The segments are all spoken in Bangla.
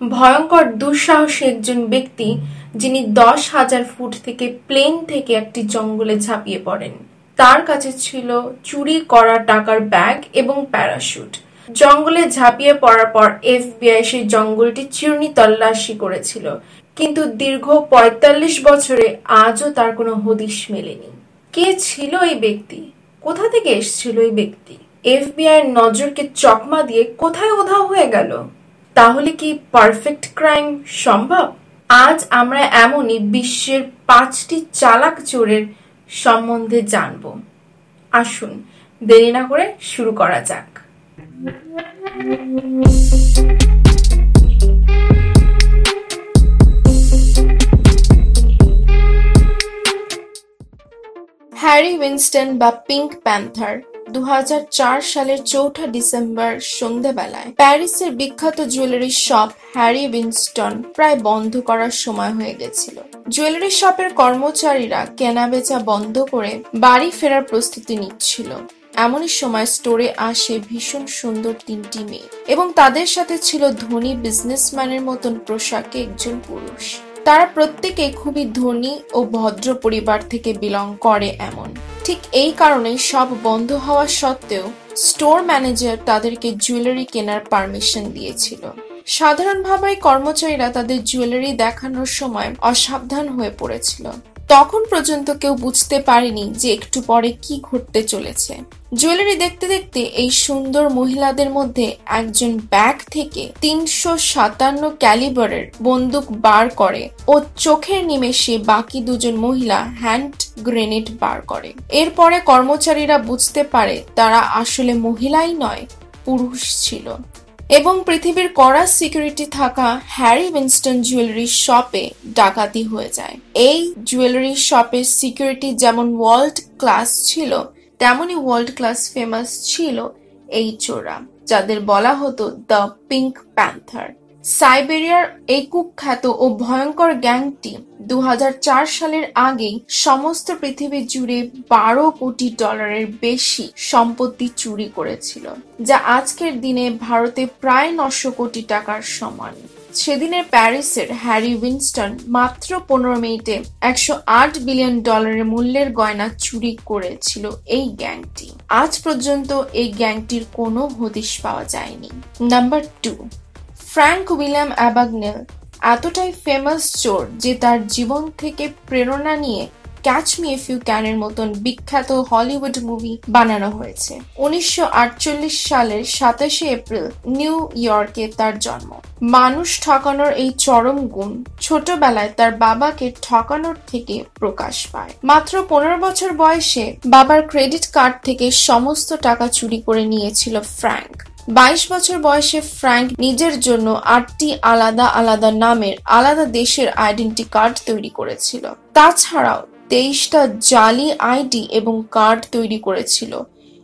ভয়ঙ্কর দুঃসাহসী একজন ব্যক্তি যিনি দশ হাজার ফুট থেকে প্লেন থেকে একটি জঙ্গলে ঝাঁপিয়ে পড়েন। তার কাছে ছিল চুরি করা টাকার ব্যাগ এবং প্যারাশুট। জঙ্গলে ঝাঁপিয়ে পড়ার পর এফবিআই সেই জঙ্গলটি চিরুনি তল্লাশি করেছিল। কিন্তু দীর্ঘ পঁয়তাল্লিশ বছরে আজও তার কোনো হদিশ মেলেনি। কে ছিল এই ব্যক্তি? কোথা থেকে এসেছিল এই ব্যক্তি? এফবিআই নজরকে চকমা দিয়ে কোথায় উধাও হয়ে গেল? তাহলে কি পারফেক্ট ক্রাইম সম্ভব? আজ আমরা এমনই বিশ্বের পাঁচটি চালাক চোরের সম্বন্ধে জানব। আসুন, দেরি না করে শুরু করা যাক। হ্যারি উইনস্টন বা পিঙ্ক প্যান্থার। দু হাজার চার সালের চৌঠা ডিসেম্বর সন্ধ্যাবেলায় প্যারিসের বিখ্যাত জুয়েলারি শপ হ্যারি উইনস্টন প্রায় বন্ধ করার সময় হয়ে গেছিল। জুয়েলারি শপের কর্মচারীরা কেনাবেচা বন্ধ করে বাড়ি ফেরার প্রস্তুতি নিচ্ছিল। এমনই সময় স্টোরে আসে ভীষণ সুন্দর তিনটি মেয়ে এবং তাদের সাথে ছিল ধনী বিজনেসম্যানের মতন পোশাকে একজন পুরুষ। তারা প্রত্যেকে খুবই ধনী ও ভদ্র পরিবার থেকে বিলং করে এমন। ঠিক এই কারণে সব বন্ধ হওয়া সত্ত্বেও স্টোর ম্যানেজার তাদেরকে জুয়েলারি কেনার পারমিশন দিয়েছিল। সাধারণভাবে কর্মচারীরা তাদের জুয়েলারি দেখানোর সময় অসাবধান হয়ে পড়েছিল। তখন পর্যন্ত কেউ বুঝতে পারেনি যে একটু পরে কি ঘটতে চলেছে। জুয়েলারি দেখতে দেখতে এই সুন্দর মহিলাদের মধ্যে একজন ব্যাগ থেকে তিনশো সাতান্ন ক্যালিবারের বন্দুক বার করে ও চোখের নিমেষে বাকি দুজন মহিলা হ্যান্ড গ্রেনেড বার করে। এরপরে কর্মচারীরা বুঝতে পারে তারা আসলে মহিলাই নয়, পুরুষ ছিল। এবং পৃথিবীর কড়া সিকিউরিটি থাকা হ্যারি উইনস্টন জুয়েলারি শপে ডাকাতি হয়ে যায়। এই জুয়েলারি শপের সিকিউরিটি যেমন ওয়ার্ল্ড ক্লাস ছিল তেমনই ওয়ার্ল্ড ক্লাস ফেমাস ছিল এই চোরা যাদের বলা হতো দ্য পিঙ্ক প্যান্থার। সাইবেরিয়ার এই কুখ্যাত ও ভয়ঙ্কর গ্যাংটি দু হাজার চার সালের আগেই সমস্ত পৃথিবী জুড়ে বারো কোটি ডলারের বেশি সম্পত্তি চুরি করেছিল, যা আজকের দিনে ভারতে প্রায় নশো কোটি টাকার সমান। সেদিনের প্যারিসের হ্যারি উইনস্টন মাত্র পনেরো মিনিটে একশো আট বিলিয়ন ডলারের মূল্যের গয়না চুরি করেছিল এই গ্যাংটি। আজ পর্যন্ত এই গ্যাংটির কোনো হদিশ পাওয়া যায়নি। Number two Frank William Abagnale এতটাই ফেমাস চোর যে তার জীবন থেকে প্রেরণা নিয়ে ক্যাচ মি ইফ ইউ ক্যানের মতন বিখ্যাত হলিউড মুভি বানানো হয়েছে। উনিশশো সালের সাতাশে এপ্রিল নিউ ইয়র্কে তার জন্ম। মানুষ ঠকানোর এই চরম গুণ ছোটবেলায় তার বাবাকে ঠকানোর থেকে প্রকাশ পায়। মাত্র পনেরো বছর বয়সে বাবার ক্রেডিট কার্ড থেকে সমস্ত টাকা চুরি করে নিয়েছিল ফ্র্যাঙ্ক বাইশ বছর বয়সে ফ্র্যাঙ্ক নিজের জন্য আটটি আলাদা আলাদা নামের আলাদা দেশের আইডেন্টি কার্ড তৈরি করেছিল। তাছাড়াও তেইশটা জালি আইডি এবং কার্ড তৈরি করেছিল।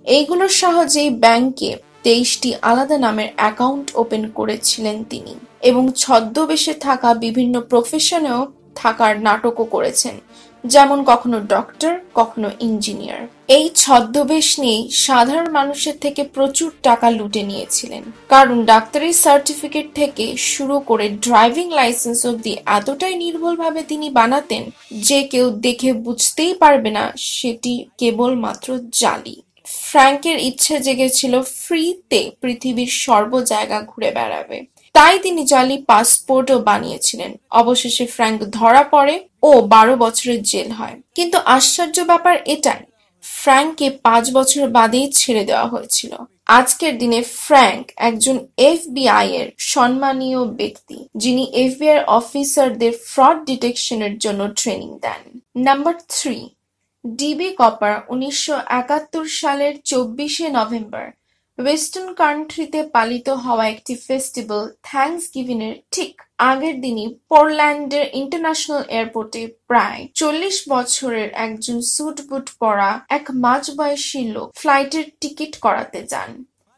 এইগুলোর সাহায্যেই ব্যাংকে তেইশটি আলাদা নামের অ্যাকাউন্ট ওপেন করেছিলেন তিনি এবং ছদ্মবেশে থাকা বিভিন্ন প্রফেশনেও থাকার নাটকও করেছেন, যেমন কখনো ডক্টর, কখনো ইঞ্জিনিয়ার। এই ছদ্মবেশ নিয়েই সাধারণ মানুষের থেকে প্রচুর টাকা লুটে নিয়েছিলেন। কারণ ডাক্তারি সার্টিফিকেট থেকে শুরু করে ড্রাইভিং লাইসেন্স অব্দি এতটাই নির্ভুলভাবে তিনি বানাতেন যে কেউ দেখে বুঝতেই পারবে না সেটি কেবলমাত্র জালি। ফ্র্যাঙ্কের ইচ্ছে জেগেছিল ফ্রিতে পৃথিবীর সর্ব জায়গা ঘুরে বেড়াবে। তাই তিনি জালি, পাসপোর্টও বানিয়েছিলেন। অবশেষে ফ্র্যাঙ্ক ধরা পড়ে ও বারো বছরের জেল হয়। কিন্তু আশ্চর্য ব্যাপার এটাই ফ্র্যাঙ্ককে পাঁচ বছর বাদেই ছেড়ে দেওয়া হয়েছিল। আজকের দিনে ফ্র্যাঙ্ক একজন এফবিআই এর সম্মানীয় ব্যক্তি, যিনি এফবিআই অফিসারদের ফ্রড ডিটেকশনের জন্য ট্রেনিং দেন। নাম্বার থ্রি, ডিবি কপার উনিশশো একাত্তর সালের চব্বিশে নভেম্বর ওয়েস্টার্ন কান্ট্রিতে পালিত হওয়া একটি ফেস্টিভ্যাল থ্যাঙ্কসগিভিং এর ঠিক আগের দিনই পোরল্যান্ডের ইন্টারন্যাশনাল এয়ারপোর্টে প্রায় চল্লিশ বছরের একজন স্যুট বুট পরা এক মাঝবয়সী লোক ফ্লাইটের টিকিট করাতে যান।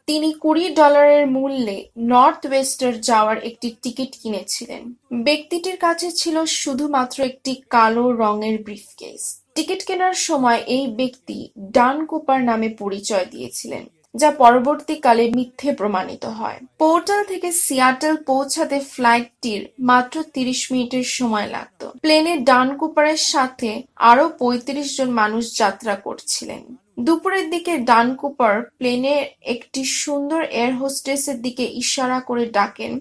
তিনি কুড়ি ডলারের মূল্যে নর্থ ওয়েস্টার যাওয়ার একটি টিকিট কিনেছিলেন। ব্যক্তিটির কাছে ছিল শুধুমাত্র একটি কালো রঙের ব্রিফকেস টিকিট কেনার সময় এই ব্যক্তি ডান কুপার নামে পরিচয় দিয়েছিলেন। যা পরবর্তীকালে মিথ্যে প্রমাণিত হয়। পোর্টাল থেকে সিয়াটেল পৌঁছাতে ফ্লাইটটির মাত্র তিরিশ মিনিটের সময় লাগত। প্লেনে ডান কুপারের সাথে আরও পঁয়ত্রিশ জন মানুষ যাত্রা করছিলেন। দুপুরের দিকে ডান কুপার প্লেনে একটি সুন্দর এয়ার হোস্টেসের দিকে ইশারা করে ডাকেন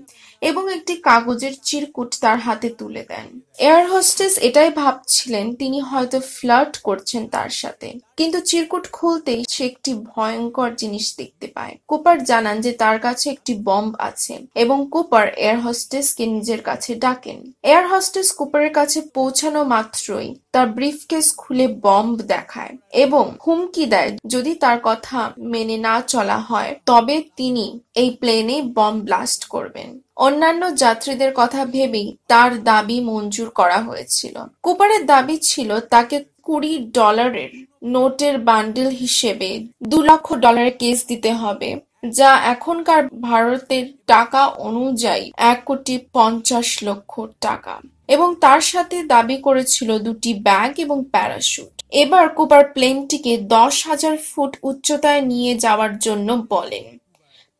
এবং একটি কাগজের চিরকুট তার হাতে তুলে দেন। এয়ার হোস্টেস এটাই ভাবছিলেন তিনি হয়তো ফ্লার্ট করছেন তার সাথে। কিন্তু চিরকুট খুলতেই সে একটি ভয়ঙ্কর জিনিস দেখতে পায়। কুপার জানান যে তার কাছে একটি বম্ব আছে এবং কুপার এয়ার হোস্টেসকে নিজের কাছে ডাকেন। এয়ার হোস্টেস কুপারের কাছে পৌঁছানো মাত্রই তার ব্রিফকেস খুলে বম্ব দেখায় এবং হুমকি দেয়, যদি তার কথা মেনে না চলা হয়, তবে তিনি এই প্লেনে বম্ব ব্লাস্ট করবেন। অন্যান্য যাত্রীদের কথা ভেবেই তার দাবি মঞ্জুর করা হয়েছিল। কুপারের দাবি ছিল তাকে কুড়ি ডলারের নোটের বান্ডিল হিসেবে দু লক্ষ ডলারের কেস দিতে হবে, যা এখনকার ভারতের টাকা অনুযায়ী এক কোটি পঞ্চাশ লক্ষ টাকা। এবং তার সাথে দাবি করেছিল দুটি ব্যাগ এবং প্যারাশুট। এবার কুপার প্লেনটিকে দশ হাজার ফুট উচ্চতায় নিয়ে যাওয়ার জন্য বলেন।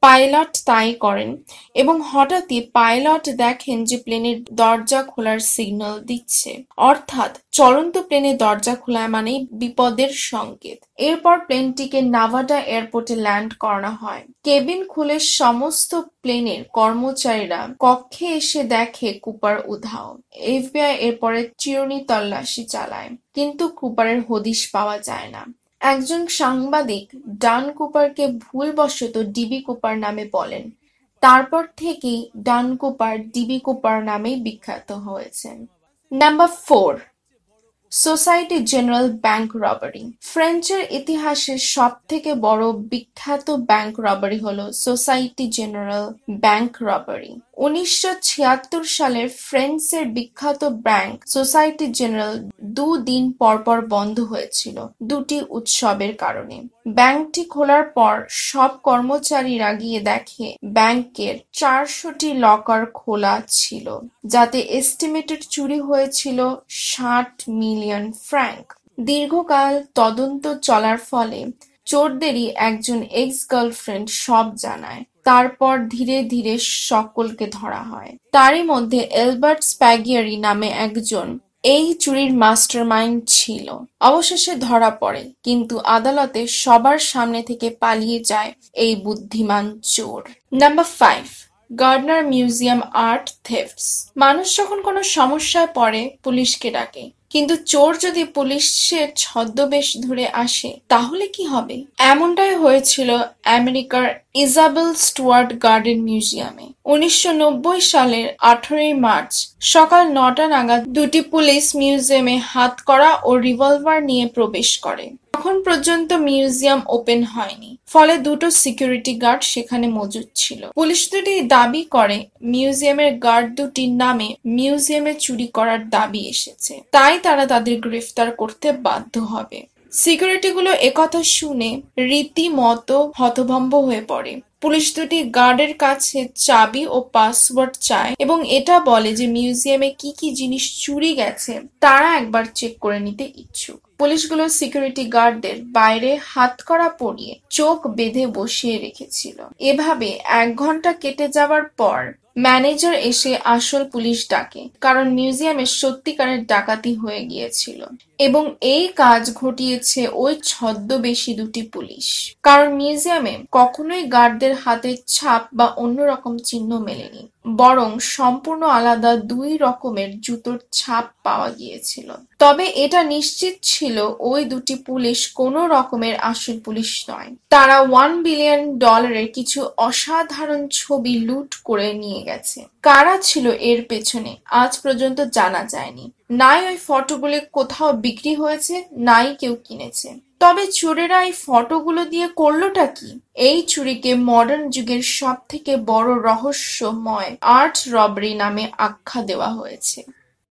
পাইলট তাই করেন এবং হঠাৎই পাইলট দেখেন যে প্লেনের দরজা খোলার সিগন্যাল দিচ্ছে। অর্থাৎ চলন্ত প্লেনের দরজা খোলা মানেই বিপদের সংকেত। এরপর প্লেনটিকে নাভাডা এয়ারপোর্টে ল্যান্ড করানো হয়। কেবিন খুলে সমস্ত প্লেনের কর্মচারীরা কক্ষে এসে দেখে কুপার উধাও। এফবিআই এরপরে চিরুনি তল্লাশি চালায়, কিন্তু কুপারের হদিশ পাওয়া যায় না। একজন সাংবাদিক ডান কুপারকে ভুলবশত ডিবি কুপার নামে বলেন। তারপর থেকেই ডান কুপার ডিবি কুপার নামেই বিখ্যাত হয়েছেন। Number four, Societe Generale bank robbery. ফ্রেঞ্চের ইতিহাসের সব থেকে বড় বিখ্যাত ব্যাংক রবারি হল সোসাইটি জেনারেল ব্যাংক রবারি। উনিশশো ছিয়াত্তর সালের ফ্রেন্সের বিখ্যাত ব্যাংক সোসাইটি জেনারেল দু দিন পরপর বন্ধ হয়েছিল দুটি উৎসবের কারণে। ব্যাংকটি খোলার পর সব কর্মচারীরা গিয়ে দেখে ব্যাংকের চারশোটি লকার খোলা ছিল, যাতে এস্টিমেটেড চুরি হয়েছিল ষাট মিলিয়ন ফ্র্যাঙ্ক। দীর্ঘকাল তদন্ত চলার ফলে চোরদেরই একজন এক্স গার্লফ্রেন্ড সব জানায়। তারপর ধীরে ধীরে সকলকে ধরা হয়। তারই মধ্যে এলবার্ট স্প্যাগিয়ারি নামে একজন এই চুরির মাস্টারমাইন্ড ছিল। অবশেষে ধরা পড়ে, কিন্তু আদালতে সবার সামনে থেকে পালিয়ে যায় এই বুদ্ধিমান চোর। Number five, Gardner museum art thefts. মানুষ যখন কোনো সমস্যায় পড়ে, পুলিশকে ডাকে। কিন্তু চোর যদি পুলিশের ছদ্মবেশ ধরে আসে, তাহলে কি হবে? এমনটাই হয়েছিল আমেরিকার ইজাবেল স্টুয়ার্ট গার্ডেন মিউজিয়ামে। উনিশশো নব্বই সালের আঠারোই মার্চ সকাল নটা নাগাদ দুটি পুলিশ মিউজিয়ামে হাত করা ও রিভলভার নিয়ে প্রবেশ করে। তখন পর্যন্ত মিউজিয়াম ওপেন হয়নি। ফলে দুটো সিকিউরিটি গার্ড সেখানে মজুদ ছিল। পুলিশ দুটি দাবি করে, মিউজিয়ামের গার্ড দুটির নামে মিউজিয়ামে চুরি করার দাবি এসেছে। তাই তারা তাদের গ্রেফতার করতে বাধ্য হবে। সিকিউরিটিগুলো একথা শুনে রীতিমতো হতভম্ব হয়ে পড়ে। পুলিশ দুটি গার্ডের কাছে চাবি ও পাসওয়ার্ড চায় এবং এটা বলে যে মিউজিয়ামে কি কি জিনিস চুরি গেছে, তারা একবার চেক করে নিতে ইচ্ছুক। পুলিশগুলো সিকিউরিটি গার্ডদের বাইরে হাতকড়া পরিয়ে চোখ বেঁধে বসিয়ে রেখেছিল। এভাবে এক ঘণ্টা কেটে যাওয়ার পর ম্যানেজার এসে আসল পুলিশ ডাকে, কারণ মিউজিয়ামে সত্যিকারের ডাকাতি হয়ে গিয়েছিল। এবং এই কাজ ঘটিয়েছে ওই ছদ্মবেশী দুটি পুলিশ। কারণ মিউজিয়ামে কখনোই গার্ডদের হাতের ছাপ বা অন্য রকম চিহ্ন মেলেনি, বরং সম্পূর্ণ আলাদা দুই রকমের জুতোর ছাপ পাওয়া গিয়েছিল। তবে এটা নিশ্চিত ছিল ওই দুটি পুলিশ কোনো রকমের আসল পুলিশ নয়। তারা ওয়ান বিলিয়ন ডলারের কিছু অসাধারণ ছবি লুট করে নিয়ে গেছে। কারা ছিল এর পেছনে? আজ পর্যন্ত জানা যায়নি। নাই ওই ফটোগুলি কোথাও বিক্রি হয়েছে, নাই কেউ কিনেছে। তবে চোরেরা এই ফটোগুলো দিয়ে করলোটা কি? এই চুরিকে মডার্ন যুগের সব থেকে বড় রহস্যময় আর্ট রবরি নামে আখ্যা দেওয়া হয়েছে।